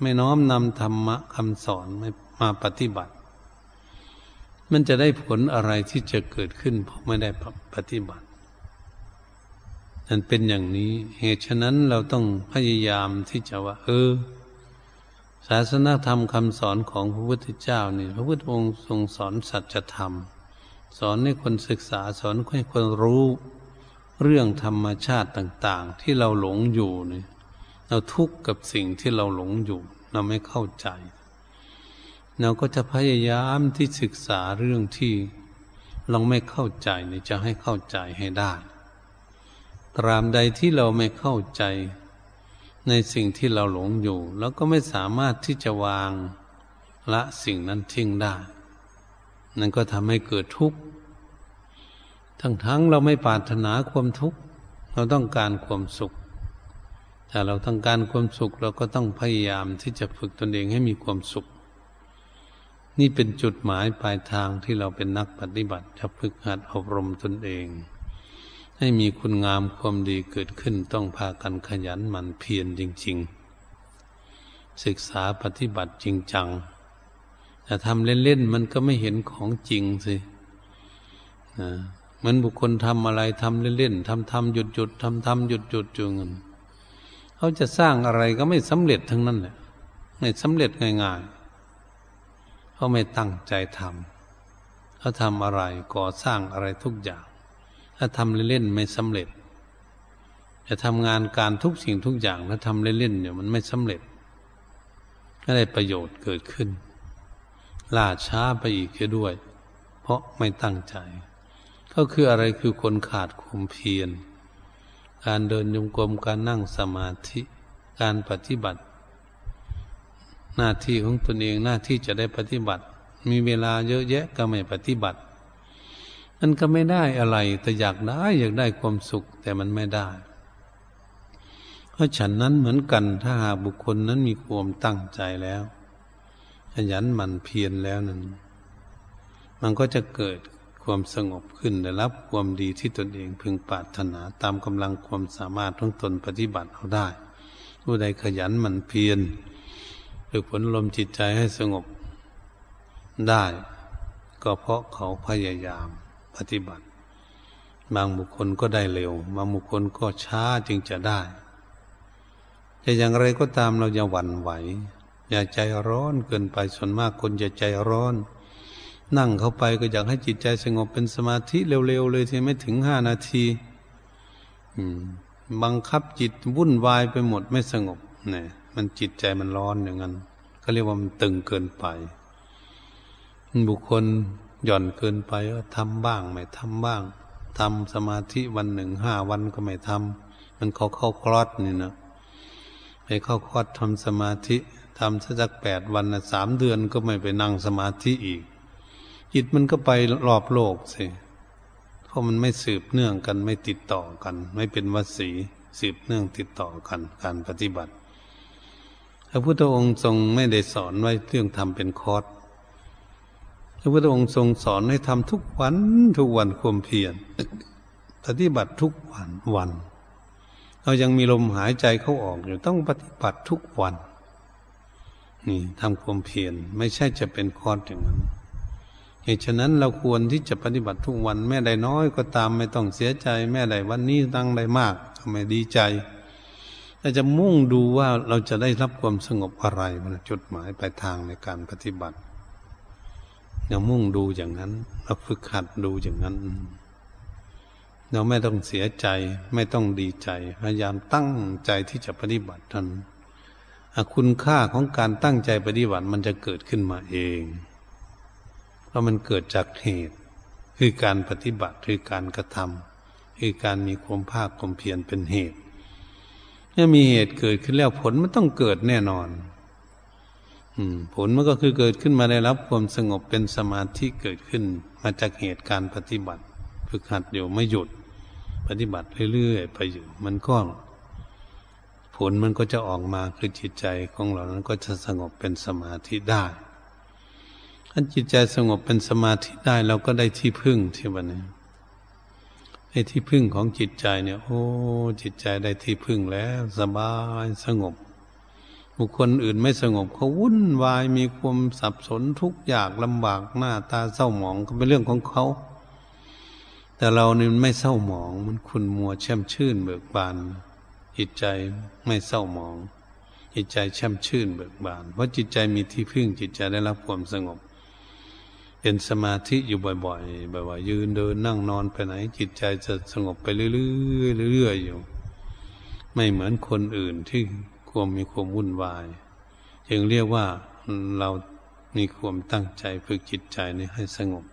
A: ไม่น้อมนำธรรมะคำสอนไม่มาปฏิบัติ มันจะได้ผลอะไรที่จะเกิดขึ้นเพราะไม่ได้ปฏิบัตินั่นเป็นอย่างนี้ เหตุฉะนั้นเราต้องพยายามที่จะว่า เออ ศาสนาธรรมคำสอนของพระพุทธเจ้านี่พระพุทธองค์ทรงสอนสัจธรรม สอนให้คนศึกษาสอนให้คนรู้เรื่องธรรมชาติต่าง ๆ ที่เราหลงอยู่เนี่ยเราทุกข์กับสิ่งที่เราหลงอยู่ เราไม่เข้าใจ เราก็จะพยายามที่ศึกษาเรื่องที่เราไม่เข้าใจนี่จะให้เข้าใจให้ได้ตรามใดที่เราไม่เข้าใจ ในสิ่งที่เราหลงอยู่แล้วก็ไม่สามารถที่จะวางละสิ่งนั้นทิ้งได้ นั่นก็ทำให้เกิดทุกข์ ทั้งทั้งเราไม่ปรารถนาความทุกข์ เราต้องการความสุข ถ้าเราต้องการความสุขเราก็ต้องพยายามที่จะฝึกตนเองให้มีความสุข นี่เป็นจุดหมายปลายทางที่เราเป็นนักปฏิบัติจะฝึกหัดอบรมตนเอง ให้มีคุณงามความดีเกิดขึ้นต้องพากันขยันหมั่นเพียรจริง ๆ ศึกษาปฏิบัติจริงจังแต่ทำเล่นๆมันก็ไม่เห็นของจริงสิเหมือนบุคคลทำอะไรทำเล่นๆทำทำหยุดหยุดทำทำหยุดหยุดจุงเขาจะสร้างอะไรก็ไม่สำเร็จทั้งนั้นแหละไม่สำเร็จง่ายๆ เขาไม่ตั้งใจทำเขาทำอะไรก่อสร้างอะไรทุกอย่าง ถ้าทำเล่นๆไม่สำเร็จจะทำงานการทุกสิ่งทุกอย่างถ้าทำเล่นๆเนี่ยมันไม่สำเร็จไม่ได้ประโยชน์เกิดขึ้นล่าช้าไปอีกด้วย เพราะไม่ตั้งใจ ก็คืออะไรคือคนขาดความเพียร การเดินยงกรมการนั่งสมาธิ การปฏิบัติ หน้าที่ของตนเองหน้าที่จะได้ปฏิบัติ มีเวลาเยอะแยะก็ไม่ปฏิบัติมันก็ไม่ได้อะไรแต่อยากได้อยากได้ความสุขแต่มันไม่ได้ เพราะฉันนั้นเหมือนกันถ้าหากบุคคลนั้นมีความตั้งใจแล้วขยันหมั่นเพียรแล้วนั้น มันก็จะเกิดความสงบขึ้นได้รับความดีที่ตนเองพึงปรารถนาตามกำลังความสามารถของตนปฏิบัติเอาได้ ผู้ใดขยันหมั่นเพียร ฝึกฝนลมจิตใจให้สงบได้ ก็เพราะเขาพยายามปฏิบัติ บางบุคคลก็ได้เร็ว บางบุคคลก็ช้าจึงจะได้ จะอย่างไรก็ตามเราอย่าหวั่นไหว อย่าใจร้อนเกินไปส่วนมากคนจะใจร้อน นั่งเข้าไปก็อยากให้จิตใจสงบเป็นสมาธิเร็วๆเลยที่ไม่ถึงห้านาทีบังคับจิตวุ่นวายไปหมดไม่สงบเนี่ย มันจิตใจมันร้อนอย่างนั้นก็เรียกว่ามันตึงเกินไป บุคคลหย่อนเกินไปก็ทำบ้างไม่ทำบ้างทำสมาธิวันหนึ่งห้าวันก็ไม่ทำมันเขาเข้าคลอดนี่นะไปเข้าคลอดทำสมาธิทำสักแปดวันนะสามเดือนก็ไม่ไปนั่งสมาธิอีก จิตมันก็ไปรอบโลกสิเพราะมันไม่สืบเนื่องกันไม่ติดต่อกัน ไม่เป็นวสีสืบเนื่องติดต่อกันการปฏิบัติ พระพุทธองค์ทรงไม่ได้สอนไว้เรื่องทำเป็นคอร์สพระพุทธองค์ทรงสอนให้ทำทุกวันทุกวันความเพียรปฏิบัติทุกวันวัน เรายังมีลมหายใจเข้าออกอยู่ต้องปฏิบัติทุกวัน นี่ทำความเพียรไม่ใช่จะเป็นคอร์สอย่างนั้นเหตุฉะนั้นเราควรที่จะปฏิบัติทุกวันแม่ใดน้อยก็ตามไม่ต้องเสียใจ แม่ใดวันนี้ตั้งใดมากก็ไม่ดีใจ เราจะมุ่งดูว่าเราจะได้รับความสงบอะไรมันจุดหมายปลายทางในการปฏิบัติเรามุ่งดูอย่างนั้น เราฝึกหัดดูอย่างนั้น เราไม่ต้องเสียใจ ไม่ต้องดีใจ พยายามตั้งใจที่จะปฏิบัติท่านคุณค่าของการตั้งใจปฏิบัติมันจะเกิดขึ้นมาเองเพราะมันเกิดจากเหตุ คือการปฏิบัติคือการกระทำคือการมีความภาคความเพียรเป็นเหตุ เมื่อมีเหตุเกิดขึ้นแล้วผลมันต้องเกิดแน่นอน อืม ผลมันก็คือเกิดขึ้นมาได้รับความสงบเป็นสมาธิเกิดขึ้น มาจากเหตุการปฏิบัติ ฝึกหัดอยู่ไม่หยุด ปฏิบัติเรื่อยๆไปอยู่ มันก็ ผลมันก็จะออกมาคือจิตใจของเรานั้นก็จะสงบเป็นสมาธิได้ถ้าจิตใจสงบเป็นสมาธิได้เราก็ได้ที่พึ่งที่วันนี้ ไอ้ที่พึ่งของจิตใจเนี่ย โอ้ จิตใจได้ที่พึ่งแล้ว สบายสงบ บุคคลอื่นไม่สงบเขาวุ่นวายมีความสับสนทุกอย่างลำบากหน้าตาเศร้าหมองก็เป็นเรื่องของเขา แต่เรานี่ไม่เศร้าหมอง มันคุณมัวแช่มชื่นเบิกบาน จิตใจไม่เศร้าหมอง จิตใจแช่มชื่นเบิกบาน เพราะจิตใจมีที่พึ่งจิตใจได้รับความสงบ เป็นสมาธิอยู่บ่อยๆบบว่ายืนเดินนั่งนอนไปไหน จิตใจจะสงบไปเรื่อยๆ เรื่อยๆ อยู่ ไม่เหมือนคนอื่นที่ความมีความวุ่นวาย จึงเรียกว่าเรามีความตั้งใจฝึกจิตใจนี้ให้สงบ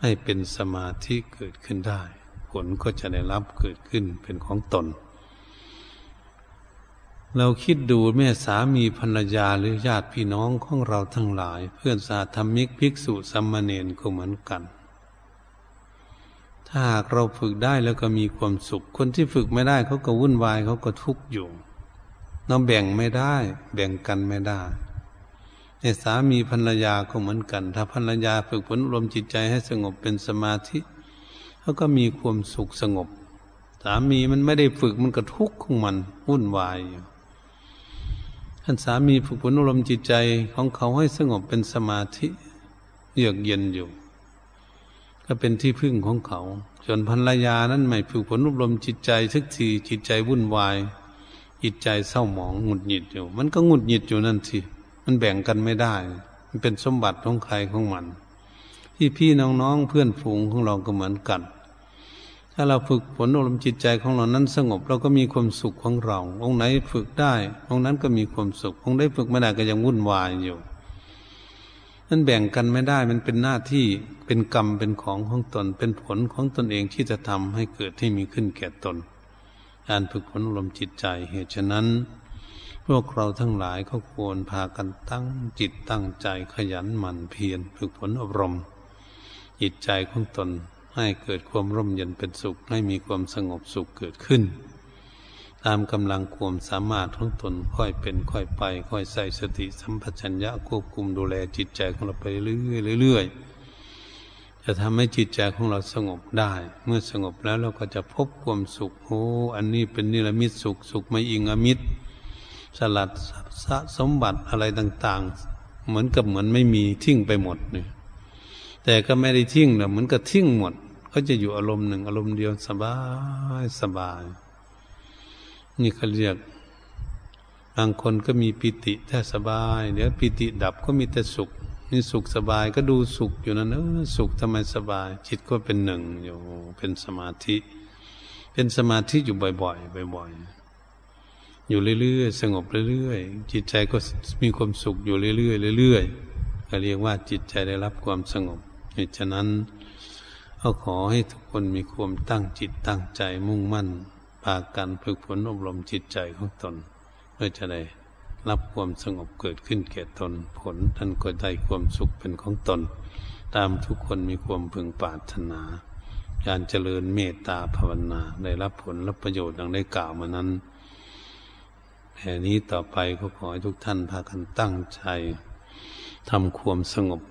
A: ให้เป็นสมาธิเกิดขึ้นได้ ผลก็จะได้รับเกิดขึ้นเป็นของตน เราคิดดูแม่สามีภรรยาหรือญาติพี่น้องของเราทั้งหลาย เพื่อนสาธรรมิกภิกษุสัมมาเนนก็เหมือนกัน ถ้าหากเราฝึกได้แล้วก็มีความสุข คนที่ฝึกไม่ได้เขาก็วุ่นวายเขาก็ทุกข์อยู่เราแบ่งไม่ได้ แบ่งกันไม่ได้เนี่ยสามีภรรยาก็เหมือนกัน ถ้าภรรยาฝึกฝนรวมจิตใจให้สงบเป็นสมาธิเขาก็มีความสุขสงบ สามีมันไม่ได้ฝึกมันก็ทุกข์ของมันวุ่นวายอยู่ ท่านสามีฝึกฝนอารมณ์จิตใจของเขาให้สงบเป็นสมาธิเยือกเย็นอยู่ ก็เป็นที่พึ่งของเขา ส่วนภรรยานั้นไม่ฝึกฝนอบรมจิตใจทุกทีจิตใจวุ่นวาย จิตใจเศร้าหมองหงุดหงิดอยู่ มันก็หงุดหงิดอยู่นั่นสิมันแบ่งกันไม่ได้ มันเป็นสมบัติของใครของมัน ที่พี่น้องๆเพื่อนฝูงของเราก็เหมือนกัน ถ้าเราฝึกฝนอบรมจิตใจของเรานั้นสงบ เราก็มีความสุขของเรา องค์ไหนฝึกได้ องค์นั้นก็มีความสุข องค์ไหนฝึกไม่ได้ก็ยังวุ่นวายอยู่นั่นแบ่งกันไม่ได้มันเป็นหน้าที่เป็นกรรมเป็นของของตน เป็นผลของตนเองที่จะทำให้เกิดให้มีขึ้นแก่ตน การฝึกฝนลมจิตใจเหตุฉะนั้น พวกเราทั้งหลายก็ควรพากันตั้งจิตตั้งใจขยันหมั่นเพียรฝึกฝนอบรม จิตใจของตน ให้เกิดความร่มเย็นเป็นสุข ให้มีความสงบสุขเกิดขึ้น ตามกำลังความสามารถของตนค่อยเป็นค่อยไป ค่อยใส่สติสัมปชัญญะควบคุมดูแลจิตใจของเราไปเรื่อยๆจะทำให้จิตใจของเราสงบได้ เมื่อสงบแล้วเราก็จะพบความสุขโอ้อันนี้เป็นนิรมิตสุขสุขไม่อิงอมิตรสลัดสะสมบัติอะไรต่าง ๆ เหมือนกับเหมือนไม่มีทิ้งไปหมดเนี่ยแต่ก็ไม่ได้ทิ้งนะเหมือนกับทิ้งหมด ก็จะอยู่อารมณ์หนึ่ง อารมณ์เดียวสบายสบาย นี่เขาเรียกบางคนก็มีปิติแท้สบาย เดี๋ยวปิติดับก็มีแต่สุข นี่สุขสบายก็ดูสุขอยู่นั่นเออสุขทำไมสบาย จิตก็เป็นหนึ่งอยู่เป็นสมาธิ เป็นสมาธิอยู่บ่อยๆบ่อยๆอยู่เรื่อยๆสงบเรื่อยๆจิตใจก็มีความสุขอยู่เรื่อยๆเรื่อยๆก็เรียกว่าจิตใจได้รับความสงบเหตุฉะนั้น ก็ขอให้ทุกคนมีความตั้งจิตตั้งใจมุ่งมั่นพากันฝึกฝนอบรมจิตใจของตนเพื่อจะได้รับความสงบเกิดขึ้นแก่ตนผลท่านก็ได้ความสุขเป็นของตน ตามทุกคนมีความพึงปรารถนา การเจริญเมตตาภาวนาได้รับผลรับประโยชน์ดังได้กล่าวมานั้นแห่นี้ต่อไปก็ขอให้ทุกท่านพากันตั้งใจทำความสงบ